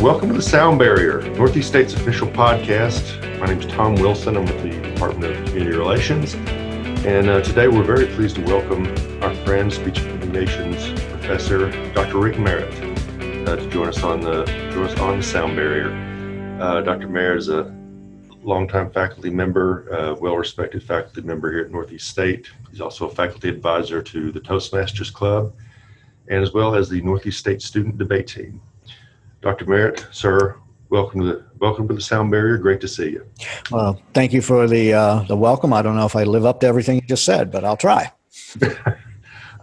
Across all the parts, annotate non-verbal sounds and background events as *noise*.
welcome to the Sound Bearier, Northeast State's official podcast. My name is Tom Wilson. I'm with the Department of Community Relations. And uh, today we're very pleased to welcome our friend, speech communications professor, Dr. Rick Merritt, uh, to join us on the join us on the Sound Bearier. Uh, Dr. Merritt is a longtime faculty member, uh, well-respected faculty member here at Northeast State. He's also a faculty advisor to the Toastmasters Club, and as well as the Northeast State Student Debate Team. Dr. Merritt, sir, welcome to the welcome to the Sound Bearier. Great to see you. Well, thank you for the uh, the welcome. I don't know if I live up to everything you just said, but I'll try. *laughs*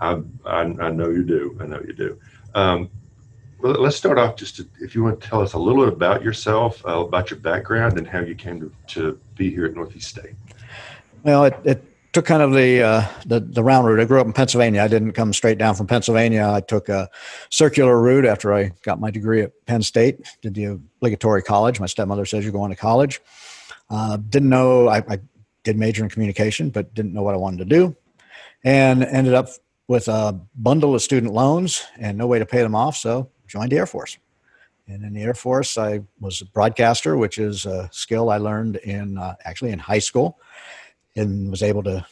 I, I, I, know you do. I know you do. Um, well, let's start off just to, if you want to tell us a little bit about yourself, uh, about your background, and how you came to, to be here at Northeast State. Well, it, it took kind of the, uh, the, the round route. I grew up in Pennsylvania. I didn't come straight down from Pennsylvania. I took a circular route after I got my degree at Penn State. Did the obligatory college. My stepmother says you're going to college. Uh, didn't know I, I did major in communication, but didn't know what I wanted to do, and ended up with a bundle of student loans and no way to pay them off. So joined the Air Force. And in the Air Force, I was a broadcaster, which is a skill I learned in uh, actually in high school and was able to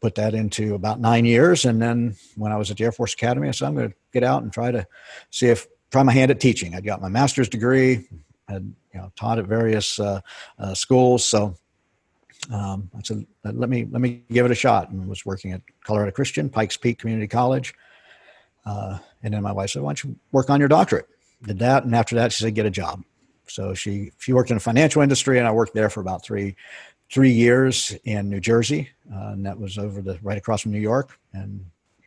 put that into about nine years. And then when I was at the Air Force Academy, I said, I'm going to get out and try to see if, try my hand at teaching. I got my master's degree, had, you know, taught at various uh, uh, schools. So um, I said, let me, let me give it a shot and was working at Colorado Christian, Pikes Peak Community College. Uh, and then my wife said, why don't you work on your doctorate? Did that. And after that, she said, get a job. So she, she worked in the financial industry and I worked there for about three, three years in New Jersey, uh, and that was over the right across from New York. And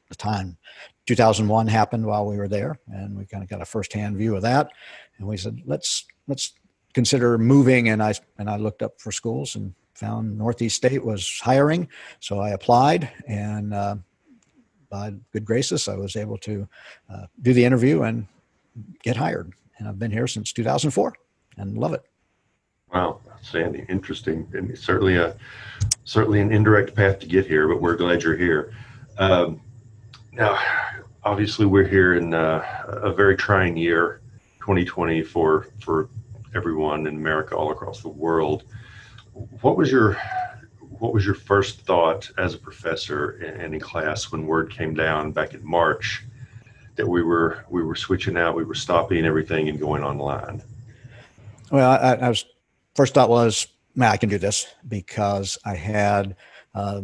the time 2001 happened while we were there, and we kind of got a firsthand view of that. And we said, let's let's consider moving. And I and I looked up for schools and found Northeast State was hiring, so I applied and. Uh, by good graces, I was able to uh, do the interview and get hired. And I've been here since 2004 and love it. Wow, outstanding, interesting, and certainly a certainly an indirect path to get here. But we're glad you're here. Um, now, obviously, we're here in uh, a very trying year, 2020 for for everyone in America, all across the world. What was your what was your first thought as a professor and in class when word came down back in March that we were we were switching out, we were stopping everything and going online? Well, I, I was first thought was, man, I can do this because I had uh,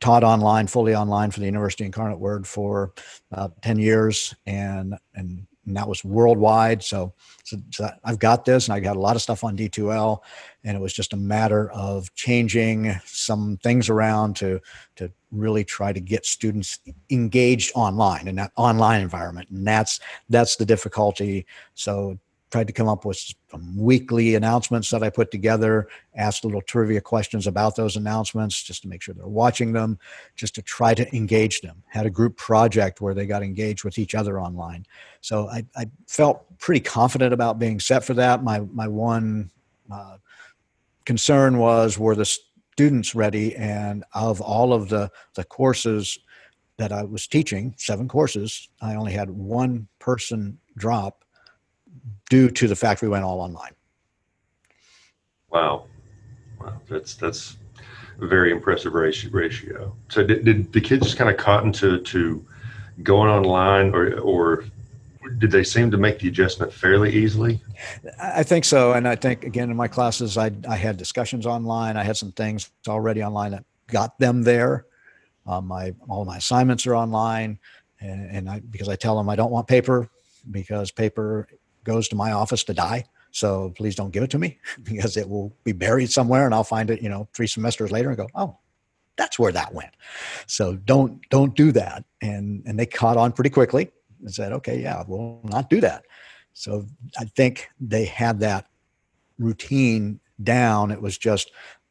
taught online, fully online for the University Incarnate Word for uh, 10 years and, and, and that was worldwide. So, so, so, I've got this and I got a lot of stuff on D2L and it was just a matter of changing some things around to, to really try to get students engaged online in that online environment. And that's, that's the difficulty. So tried to come up with some weekly announcements that I put together, asked little trivia questions about those announcements just to make sure they're watching them, just to try to engage them. Had a group project where they got engaged with each other online. So I, I felt pretty confident about being set for that. My, my one uh, concern was were the students ready? And of all of the, the courses that I was teaching, seven courses, I only had one person drop due to the fact we went all online. Wow, wow, that's that's a very impressive ratio. So did, did the kids just kind of cotton to to going online, or or did they seem to make the adjustment fairly easily? I think so, and I think again in my classes, I I had discussions online. I had some things already online that got them there. Um, my all my assignments are online, and, and I because I tell them I don't want paper because paper goes to my office to die. So please don't give it to me *laughs* because it will be buried somewhere and I'll find it, you know, three semesters later and go, oh, that's where that went. So don't don't do that. And and they caught on pretty quickly and said, okay, yeah, we'll not do that. So I think they had that routine down. It was just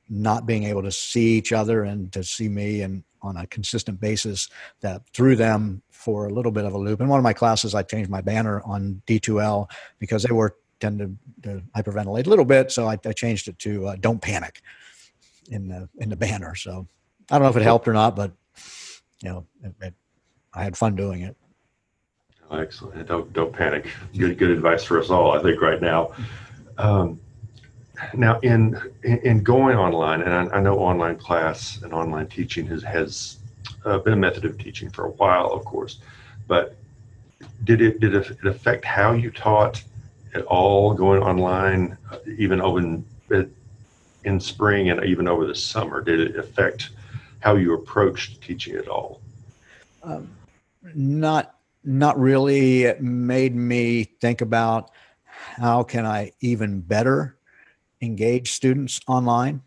not being able to see each other and to see me and on a consistent basis that threw them for a little bit of a loop. In one of my classes, I changed my banner on D2L because they were tend to, to hyperventilate a little bit. So I, I changed it to uh, "Don't panic" in the in the banner. So I don't know if it helped or not, but you know, it, it, I had fun doing it. Excellent. Don't don't panic. Good good advice for us all. I think right now. Um, now in in going online, and I, I, know online class and online teaching has has uh, been a method of teaching for a while, of course, but did it did it affect how you taught at all going online, uh, even over in spring and even over the summer? Did it affect how you approached teaching at all? Um, not not really. It made me think about how can I even better engage students online.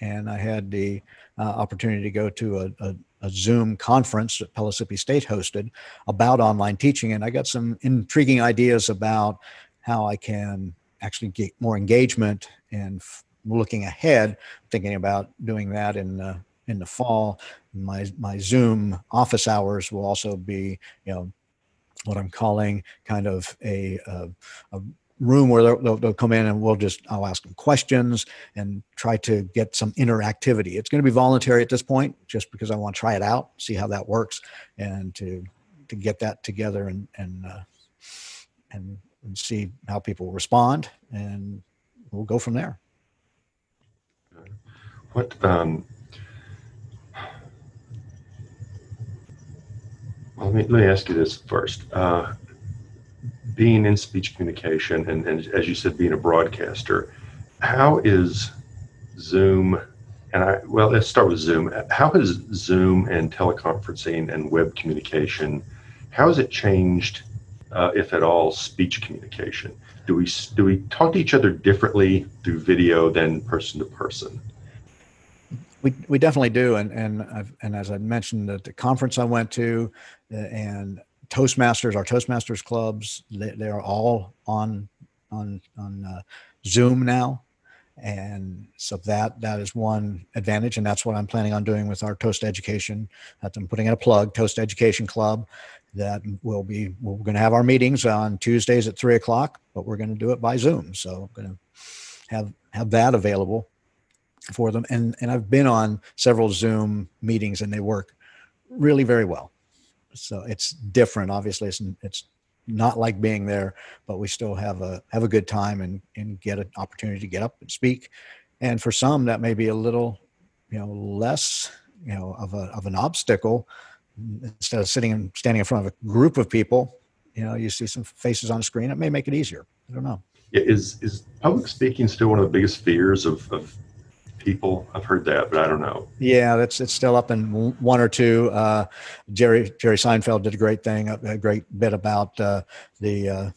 And I had the uh, opportunity to go to a, a, a, Zoom conference that Pellissippi State hosted about online teaching. And I got some intriguing ideas about how I can actually get more engagement and f- looking ahead, thinking about doing that in the, in the fall. My, my Zoom office hours will also be, you know, what I'm calling kind of a, a, a room where they'll, they'll, come in and we'll just i'll ask them questions and try to get some interactivity. It's going to be voluntary at this point just because i want to try it out see how that works and to to get that together and and uh, and, and see how people respond and we'll go from there. What um well, let me let me ask you this first. Uh being in speech communication and, and as you said, being a broadcaster, how is Zoom and I well let's start with Zoom. How has Zoom and teleconferencing and web communication how has it changed, uh, if at all, speech communication? Do we do we talk to each other differently through video than person to person? We, we definitely do, and and I've, and as I mentioned at the conference I went to, uh, and Toastmasters, our Toastmasters clubs, they, they are all on on on uh, Zoom now, and so that that is one advantage, and that's what I'm planning on doing with our Toast Education. That I'm putting in a plug, Toast Education Club. That will be we're going to have our meetings on Tuesdays at three o'clock, but we're going to do it by Zoom. So I'm going to have have that available for them, and and I've been on several Zoom meetings, and they work really very well so it's different. Obviously, it's, it's not like being there, but we still have a have a good time and and get an opportunity to get up and speak. And for some, that may be a little, you know, less, you know, of a of an obstacle. Instead of sitting and standing in front of a group of people, you know, you see some faces on the screen. It may make it easier. I don't know. Is is public speaking still one of the biggest fears of, of people. I've heard that, but I don't know. Yeah, that's it's still up in one or two. Uh, Jerry Jerry Seinfeld did a great thing, a, great bit about uh, the uh,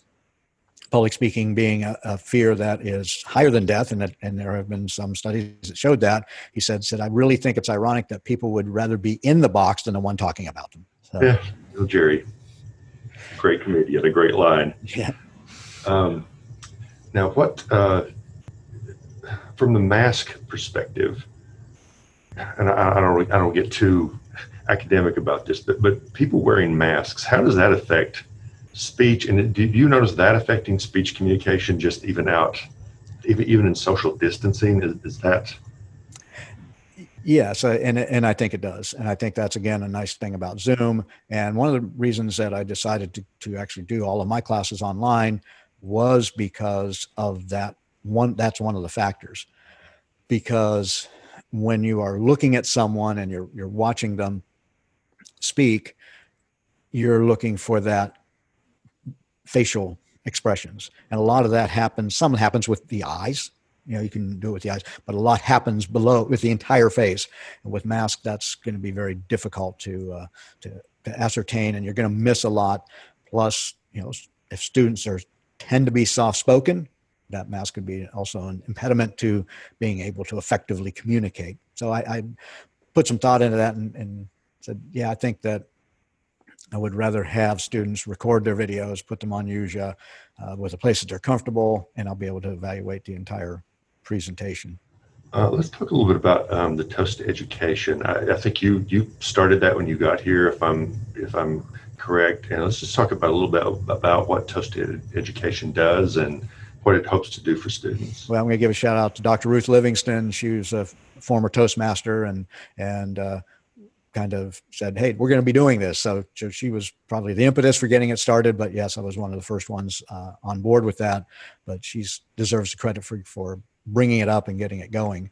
public speaking being a, a, fear that is higher than death, and that, and there have been some studies that showed that. He said, "said I really think it's ironic that people would rather be in the box than the one talking about them." So, yeah, Jerry, great comedian, a great line. Yeah. Um, now, what uh, from the mask perspective, and I, I don't I don't get too academic about this, but, but people wearing masks, how does that affect speech? And do you notice that affecting speech communication just even out, even, even in social distancing? Is, is that? Yes, uh, and and I think it does, and I think that's again a nice thing about Zoom. And one of the reasons that I decided to to actually do all of my classes online was because of that one that's one of the factors. Because when you are looking at someone and you're you're watching them speak you're looking for that facial expressions. And a lot of that happens some happens with the eyes. You know you can do it with the eyes but a lot happens below with the entire face. And with mask that's going to be very difficult to uh, to, to ascertain and you're going to miss a lot. Plus you know if students are tend to be soft spoken that mask could be also an impediment to being able to effectively communicate. So I, I put some thought into that and, and, said, yeah, I think that I would rather have students record their videos, put them on YuJa uh, with a place that they're comfortable, and I'll be able to evaluate the entire presentation. Uh, let's talk a little bit about um, the Toast Education. I, I, think you you started that when you got here, if I'm if I'm correct. And let's just talk about a little bit about what Toast Education does and what it hopes to do for students. Well, I'm going to give a shout out to Dr. Ruth Livingston. She was a former Toastmaster and and uh, kind of said, "Hey, we're going to be doing this." So, she was probably the impetus for getting it started. But yes, I was one of the first ones uh, on board with that. But she deserves the credit for for bringing it up and getting it going.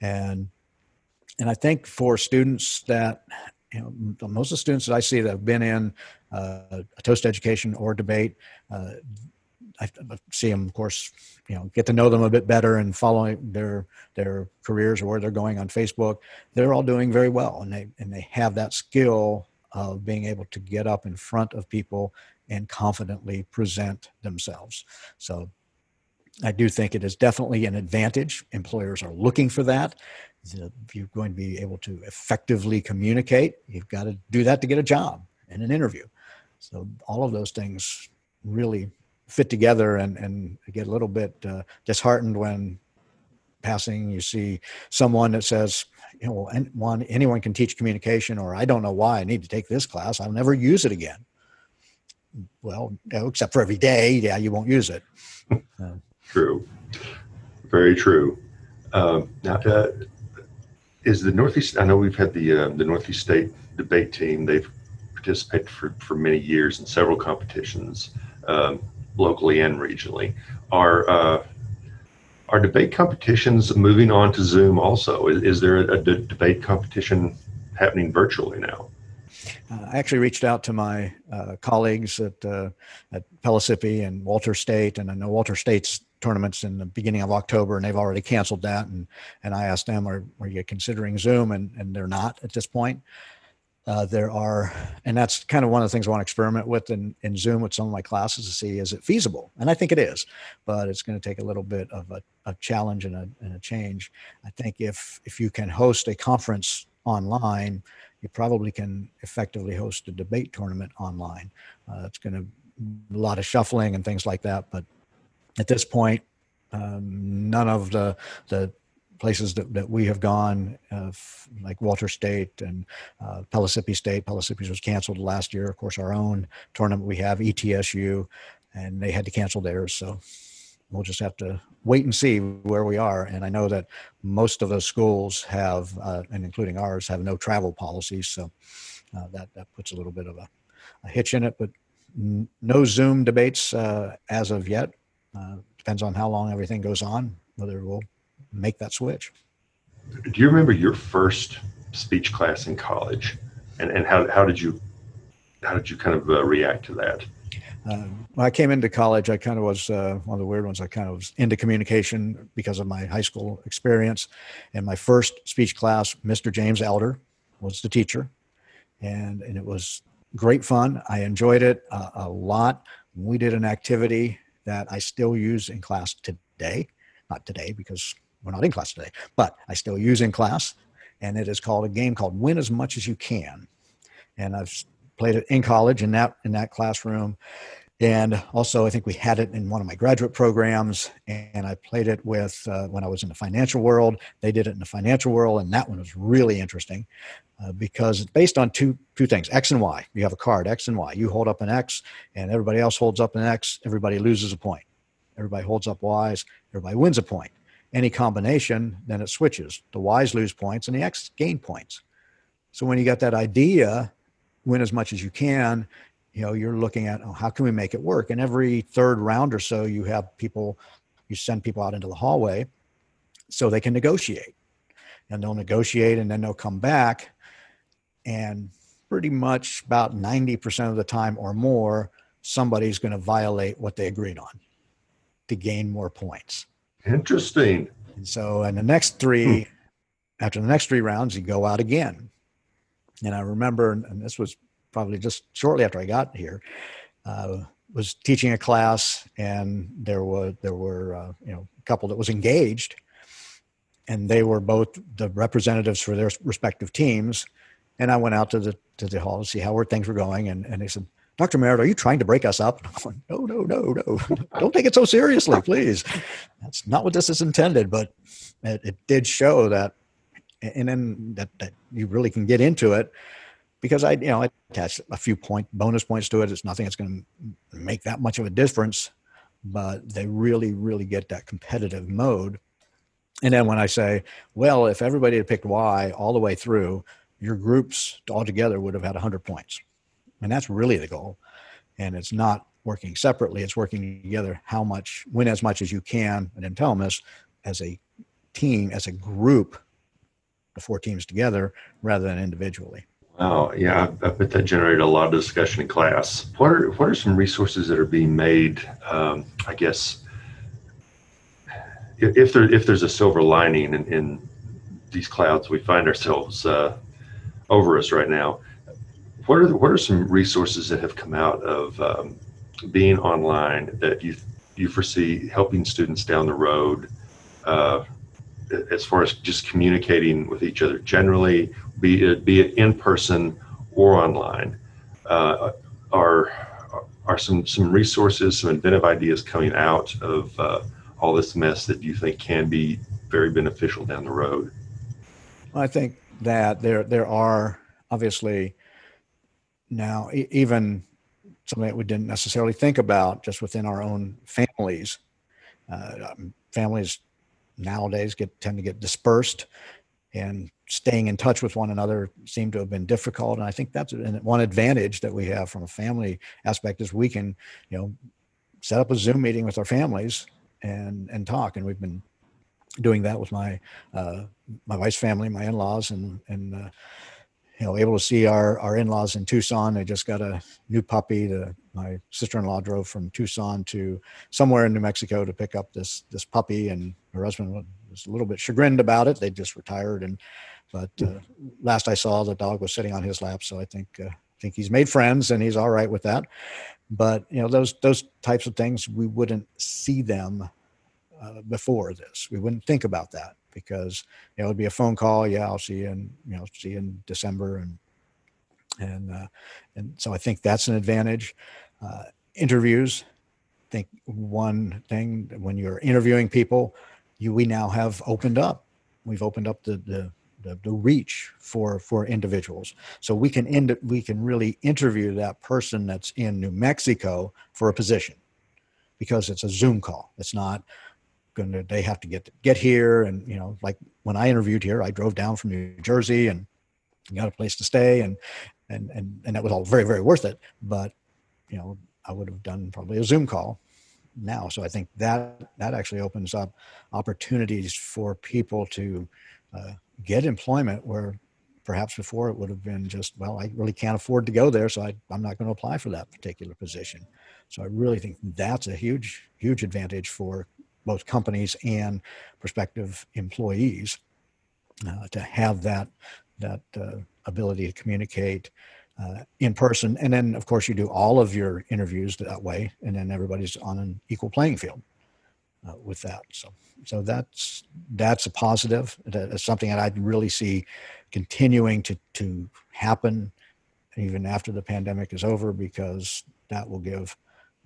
And and I think for students that you know, most of the students that I see that have been in uh, a toast education or debate, uh, I, see them, of course, you know, get to know them a bit better and following their their careers or where they're going on Facebook. They're all doing very well, and they and they have that skill of being able to get up in front of people and confidently present themselves. So I do think it is definitely an advantage. Employers are looking for that. If you're going to be able to effectively communicate, you've got to do that to get a job and an interview. So all of those things really fit together and, and get a little bit uh, disheartened when passing you see someone that says you know one anyone can teach communication or i don't know why i need to take this class. I'll never use it again. Well except for every day yeah you won't use it. Uh, true. Very true. Um, now is the northeast i know we've had the uh, the northeast state debate team. They've participated for, for many years in several competitions. Um, locally and regionally. Are uh, are debate competitions moving on to Zoom also? Is, is there a, debate competition happening virtually now? Uh, I actually reached out to my uh, colleagues at uh, at Pellissippi and Walters State, and I know Walters State's tournaments in the beginning of October, and they've already canceled that. And and I asked them, "Are, are you considering Zoom?" And and they're not at this point. Uh, there are, and that's kind of one of the things I want to experiment with in, in Zoom with some of my classes to see is it feasible? And I think it is, but it's going to take a little bit of a, a challenge and a, and a change. I think if if you can host a conference online, you probably can effectively host a debate tournament online. Uh, it's going to a lot of shuffling and things like that, but at this point, um, none of the the places that, that we have gone, uh, like Walters State and uh, Pellissippi State. Pellissippi was canceled last year. Of course, our own tournament we have, ETSU, and they had to cancel theirs. So we'll just have to wait and see where we are. And I know that most of those schools have, uh, and including ours, have no travel policies. So uh, that, that puts a little bit of a, a hitch in it. But n- no Zoom debates uh, as of yet. Uh, depends on how long everything goes on, whether we'll make that switch. Do you remember your first speech class in college, and and how how did you how did you kind of uh, react to that? Uh, when I came into college, I kind of was uh, one of the weird ones. I kind of was into communication because of my high school experience. And my first speech class, Mr. James Elder was the teacher, and and it was great fun. I enjoyed it uh, a lot. We did an activity that I still use in class today, not today because we're not in class today, but I still use in class. And it is called a game called Win as Much as You Can. And I've played it in college in that in that classroom. And also, I think we had it in one of my graduate programs, and I played it with uh, when I was in the financial world. They did it in the financial world, and that one was really interesting uh, because it's based on two two things: X and Y. You have a card, X and Y. You hold up an X, and everybody else holds up an X. Everybody loses a point. Everybody holds up Y's. Everybody wins a point any combination, then it switches. The Y's lose points and the X gain points. So when you got that idea, win as much as you can, you know, you're looking at oh, how can we make it work? And every third round or so, you have people, you send people out into the hallway so they can negotiate. And they'll negotiate and then they'll come back. And pretty much about 90% of the time or more, somebody's going to violate what they agreed on to gain more points. Interesting. And so, in the next three, hmm. after the next three rounds, you go out again. And I remember, and this was probably just shortly after I got here, uh, was teaching a class, and there were there were uh, you know a couple that was engaged, and they were both the representatives for their respective teams. And I went out to the to the hall to see how were things were going, and and they said, Dr. Merritt, are you trying to break us up? *laughs* No, no, no, no. Don't take it so seriously, please. That's not what this is intended, but it, it did show that, and then that, that you really can get into it because I, you know, I attached a few point bonus points to it. It's nothing that's going to make that much of a difference, but they really, really get that competitive mode. And then when I say, well, if everybody had picked Y all the way through, your groups all together would have had 100 points. And that's really the goal. And it's not working separately, it's working together. How much, win as much as you can at Intelemus as a team, as a group, the four teams together rather than individually. Wow, yeah, I, I bet that generated a lot of discussion in class. What are what are some resources that are being made? Um, I guess if, if there if there's a silver lining in, in these clouds we find ourselves uh, over us right now, what are the, what are some resources that have come out of um, being online that you you foresee helping students down the road uh, as far as just communicating with each other generally, be it be it in person or online, uh, are are some some resources, some inventive ideas coming out of uh, all this mess that you think can be very beneficial down the road? I think that there there are obviously now even something that we didn't necessarily think about just within our own families. Uh, um, families nowadays get tend to get dispersed, and staying in touch with one another seem to have been difficult. And I think that's one advantage that we have from a family aspect is we can, you know, set up a Zoom meeting with our families and and talk. And we've been doing that with my uh, my wife's family, my in-laws, and and uh, you know able to see our our in-laws in Tucson. They just got a new puppy. The, my sister-in-law drove from Tucson to somewhere in New Mexico to pick up this this puppy, and her husband was a little bit chagrined about it. They just retired, and but uh, last I saw, the dog was sitting on his lap. So I think uh, think he's made friends and he's all right with that. But you know those those types of things we wouldn't see them uh, before this. We wouldn't think about that because you know, it'd be a phone call. Yeah, I'll see you in you know see you in December and and uh, and so I think that's an advantage. Uh, interviews. I think one thing when you're interviewing people, you we now have opened up. We've opened up the the the, the reach for for individuals so we can end we can really interview that person that's in new mexico for a position because it's a zoom call it's not to they have to get get here and you know like when i interviewed here i drove down from new jersey and got a place to stay and and and, and that was all very very worth it. But you know i would have done probably a zoom call now. So i think that that actually opens up opportunities for people to uh, get employment where perhaps before it would have been just well i really can't afford to go there so I, i'm not going to apply for that particular position. So i really think that's a huge huge advantage for both companies and prospective employees uh, to have that that uh, ability to communicate uh, in person. And then of course you do all of your interviews that way and then everybody's on an equal playing field uh, with that. So so that's that's a positive. That's something that i really see continuing to to happen even after the pandemic is over because that will give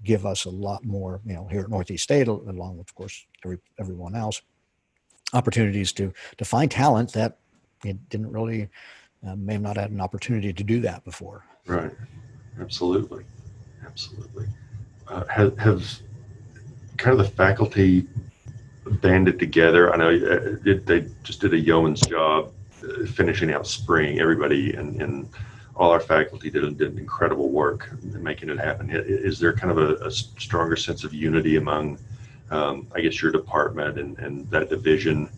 give us a lot more, you know, here at Northeast State, along with, of course, every, everyone else, opportunities to to find talent that it didn't really uh, may have not had an opportunity to do that before. Right. Absolutely. Absolutely. Uh, have, have kind of the faculty banded together. I know uh, it, they just did a yeoman's job uh, finishing out spring. Everybody in all our faculty did, did incredible work in making it happen. Is there kind of a, a stronger sense of unity among, um, I guess, your department and, and that division,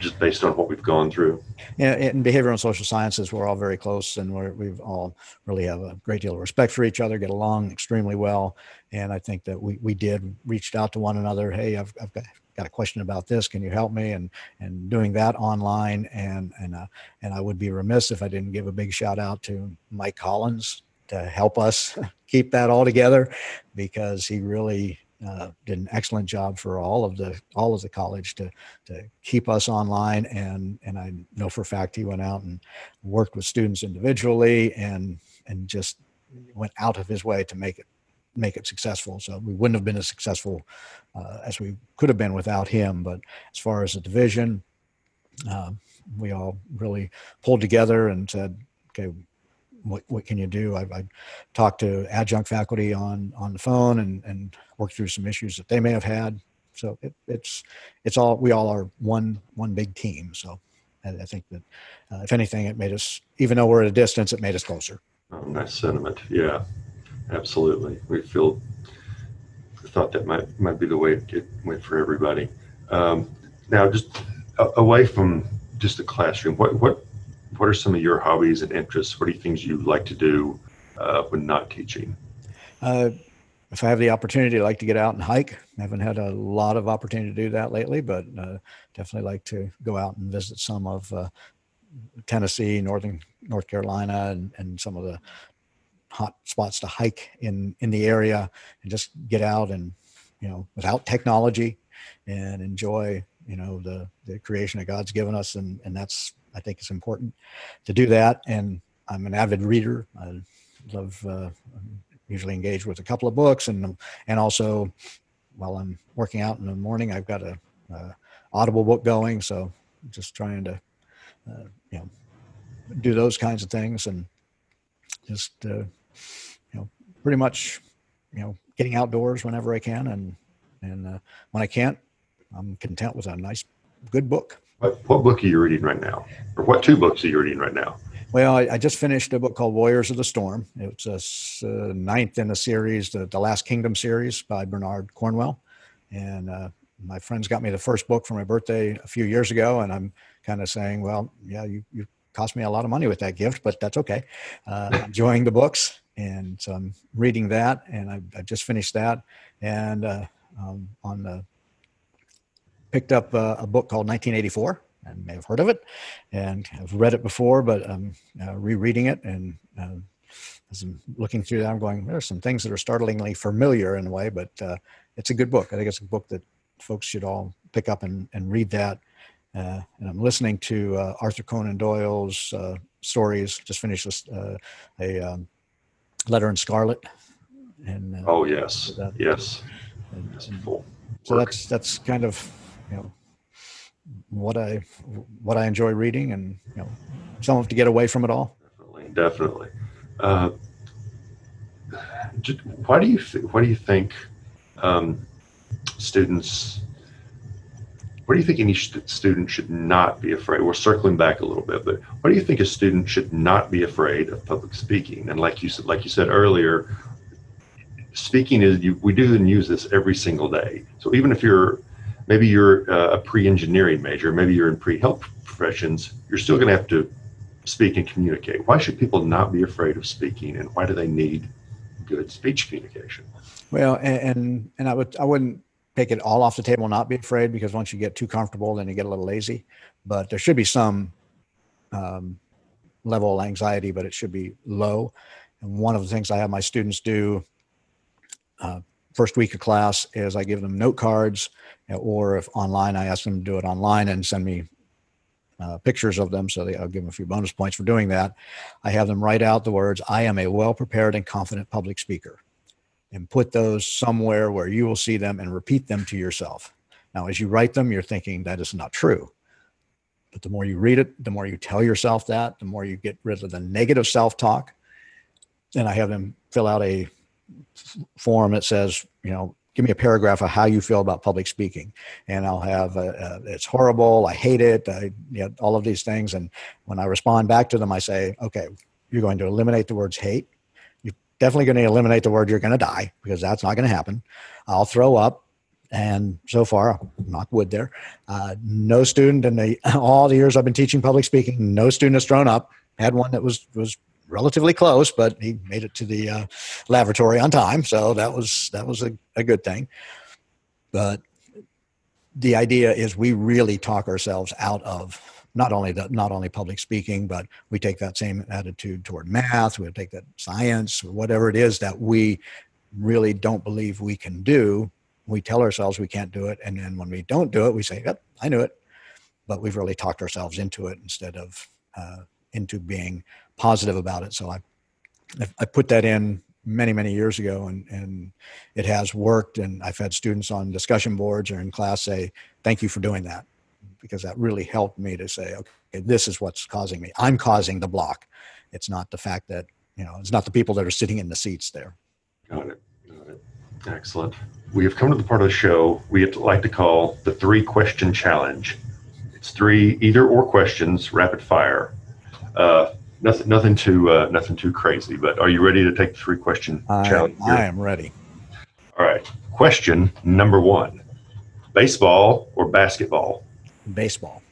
just based on what we've gone through? Yeah, in behavioral and social sciences, we're all very close, and we we've all really have a great deal of respect for each other, get along extremely well, and I think that we we did reached out to one another. Hey, I've, I've got got a question about this can you help me and and doing that online and and uh, and i would be remiss if i didn't give a big shout out to mike collins to help us *laughs* keep that all together because he really uh, did an excellent job for all of the all of the college to to keep us online and and I know for a fact he went out and worked with students individually and and just went out of his way to make it make it successful. So we wouldn't have been as successful uh, as we could have been without him. But as far as the division, uh, we all really pulled together and said, okay, what, what can you do? I, I talked to adjunct faculty on, on the phone and, and worked through some issues that they may have had. So it, it's, it's all, we all are one, one big team. So I, I think that uh, if anything, it made us, even though we're at a distance, it made us closer. Oh, nice sentiment. Yeah, absolutely. We feel thought that might might be the way it went for everybody. Um, now, just away from just the classroom, what what what are some of your hobbies and interests? What are things you like to do uh, when not teaching? Uh, if I have the opportunity, I like to get out and hike. I haven't had a lot of opportunity to do that lately, but uh, definitely like to go out and visit some of uh, Tennessee, northern North Carolina, and, and some of the hot spots to hike in in the area, and just get out and you know without technology and enjoy you know the the creation that God's given us, and and that's I think it's important to do that. And I'm an avid reader. I love uh, usually engage with a couple of books, and and also while I'm working out in the morning, I've got a, a Audible book going. So just trying to uh, you know do those kinds of things and just uh, you know pretty much you know getting outdoors whenever I can and and uh, when I can't I'm content with a nice good book. What, what book are you reading right now? Or what two books are you reading right now? Well, I, I just finished a book called Warriors of the Storm. It's a uh, ninth in the series, the, the Last Kingdom series by Bernard Cornwell. And uh, my friends got me the first book for my birthday a few years ago. And I'm kind of saying, well, yeah, you, you cost me a lot of money with that gift, but that's okay. Uh, *laughs* enjoying the books. And so I'm reading that. And I, I just finished that. And uh, um, on the picked up a, a book called 1984 and may have heard of it and have read it before, but I'm uh, rereading it. And uh, as I'm looking through that, I'm going, there are some things that are startlingly familiar in a way, but uh, it's a good book. I think it's a book that folks should all pick up and, and read that. Uh, and I'm listening to uh, Arthur Conan Doyle's uh, stories. Just finished this, a um, letter in Scarlet. And oh yes, yes. And, and so that's that's kind of you know what I what I enjoy reading, and you know, some have to get away from it all. Definitely, definitely. Uh, why do you th- why do you think um, students? What do you think any st- student should not be afraid? We're circling back a little bit, but what do you think a student should not be afraid of public speaking? And like you said, like you said earlier, speaking is you, we do and use this every single day. So even if you're maybe you're uh, a pre-engineering major, maybe you're in pre-health professions, you're still going to have to speak and communicate. Why should people not be afraid of speaking, and why do they need good speech communication? Well, and and, and I would I wouldn't take it all off the table, not be afraid, because once you get too comfortable, then you get a little lazy. But there should be some um, level of anxiety, but it should be low. And one of the things I have my students do uh, first week of class is I give them note cards, or if online, I ask them to do it online and send me uh, pictures of them. So they, I'll give them a few bonus points for doing that. I have them write out the words, I am a well prepared and confident public speaker, and put those somewhere where you will see them and repeat them to yourself. Now, as you write them, you're thinking that is not true. But the more you read it, the more you tell yourself that, the more you get rid of the negative self talk. And I have them fill out a form that says, you know, give me a paragraph of how you feel about public speaking. And i'll have uh, uh, it's horrible i hate it I, you know, all of these things. And when i respond back to them i say okay you're going to eliminate the words hate. You're definitely going to eliminate the word you're going to die because that's not going to happen. I'll throw up and so far knock wood there uh, no student in the *laughs* all the years i've been teaching public speaking no student has thrown up. Had one that was was relatively close, but he made it to the uh, lavatory on time, so that was that was a, a good thing. But the idea is we really talk ourselves out of not only the not only public speaking, but we take that same attitude toward math. We take that science whatever it is that we really don't believe we can do. We tell ourselves we can't do it, and then when we don't do it, we say, "Yep, I knew it," but we've really talked ourselves into it instead of uh, into being positive about it. So I, I put that in many, many years ago and, and it has worked. And I've had students on discussion boards or in class say, thank you for doing that because that really helped me to say, okay, this is what's causing me. I'm causing the block. It's not the fact that, you know, it's not the people that are sitting in the seats there. Got it. Got it. Excellent. We have come to the part of the show we like to call the three question challenge. It's three either or questions, rapid fire. Uh, nothing, nothing too, uh, nothing too crazy. But are you ready to take the three question I, challenge? here? I am ready. All right. Question number one: Baseball or basketball? Baseball.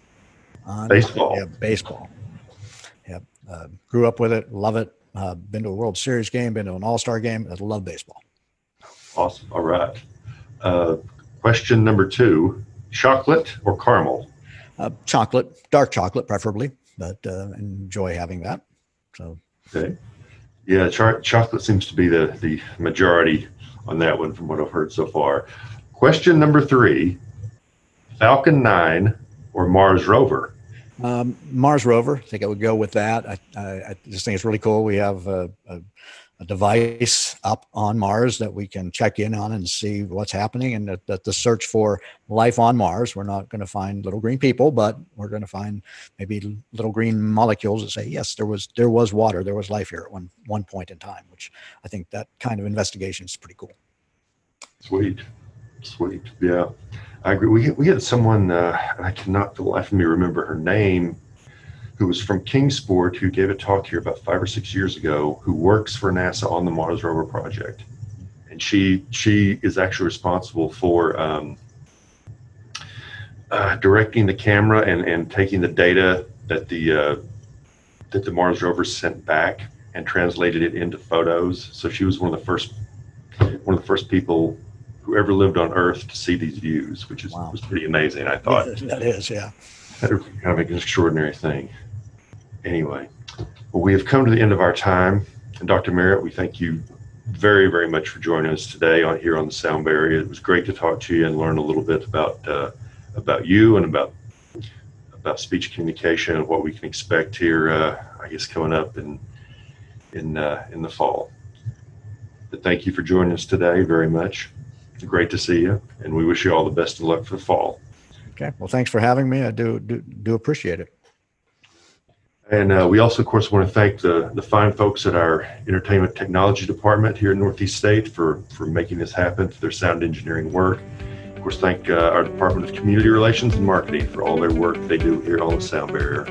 On- Baseball. Yeah, baseball. Yep. Uh, grew up with it. Love it. Uh, been to a World Series game. Been to an All Star game. I love baseball. Awesome. All right. Uh, question number two: Chocolate or caramel? Uh, chocolate, dark chocolate, preferably, but uh, enjoy having that. So Okay. Yeah, char- chocolate seems to be the, the majority on that one from what I've heard so far. Question number three Falcon 9 or Mars rover? Um, Mars rover, I think I would go with that. I, I, I just think it's really cool. We have a, a, a device up on Mars that we can check in on and see what's happening. And that, that the search for life on Mars, we're not going to find little green people, but we're going to find maybe little green molecules that say, yes, there was there was water, there was life here at one one point in time. Which I think that kind of investigation is pretty cool. Sweet. Sweet. Yeah. I agree. We, we had someone, uh, I cannot for the life of me remember her name, who was from Kingsport, who gave a talk here about five or six years ago, who works for NASA on the Mars rover project. And she she is actually responsible for um, uh, directing the camera and, and taking the data that the uh, that the Mars rover sent back and translated it into photos. So she was one of the first one of the first people who ever lived on Earth to see these views, which is Wow. was pretty amazing. I thought *laughs* that is, yeah. *laughs* that kind of an extraordinary thing. Anyway, well, we have come to the end of our time, and Dr. Merritt, we thank you very, very much for joining us today on here on the Sound Bearier. It was great to talk to you and learn a little bit about uh, about you and about about speech communication and what we can expect here. Uh, I guess coming up in in uh, in the fall. But thank you for joining us today very much. Great to see you, and we wish you all the best of luck for the fall. Okay. Well, thanks for having me. I do do, do appreciate it. And uh, we also, of course, want to thank the, the fine folks at our entertainment technology department here in Northeast State for, for making this happen, for their sound engineering work. Of course, thank uh, our Department of Community Relations and Marketing for all their work they do here on the Sound Bearier.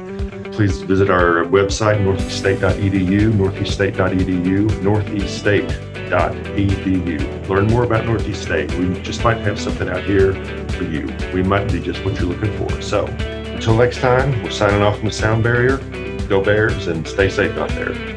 Please visit our website, northeaststate.edu, northeaststate.edu, northeaststate.edu. Learn more about Northeast State. We just might have something out here for you. We might be just what you're looking for. So until next time, we're signing off from the Sound Bearier. Go Bears and stay safe out there.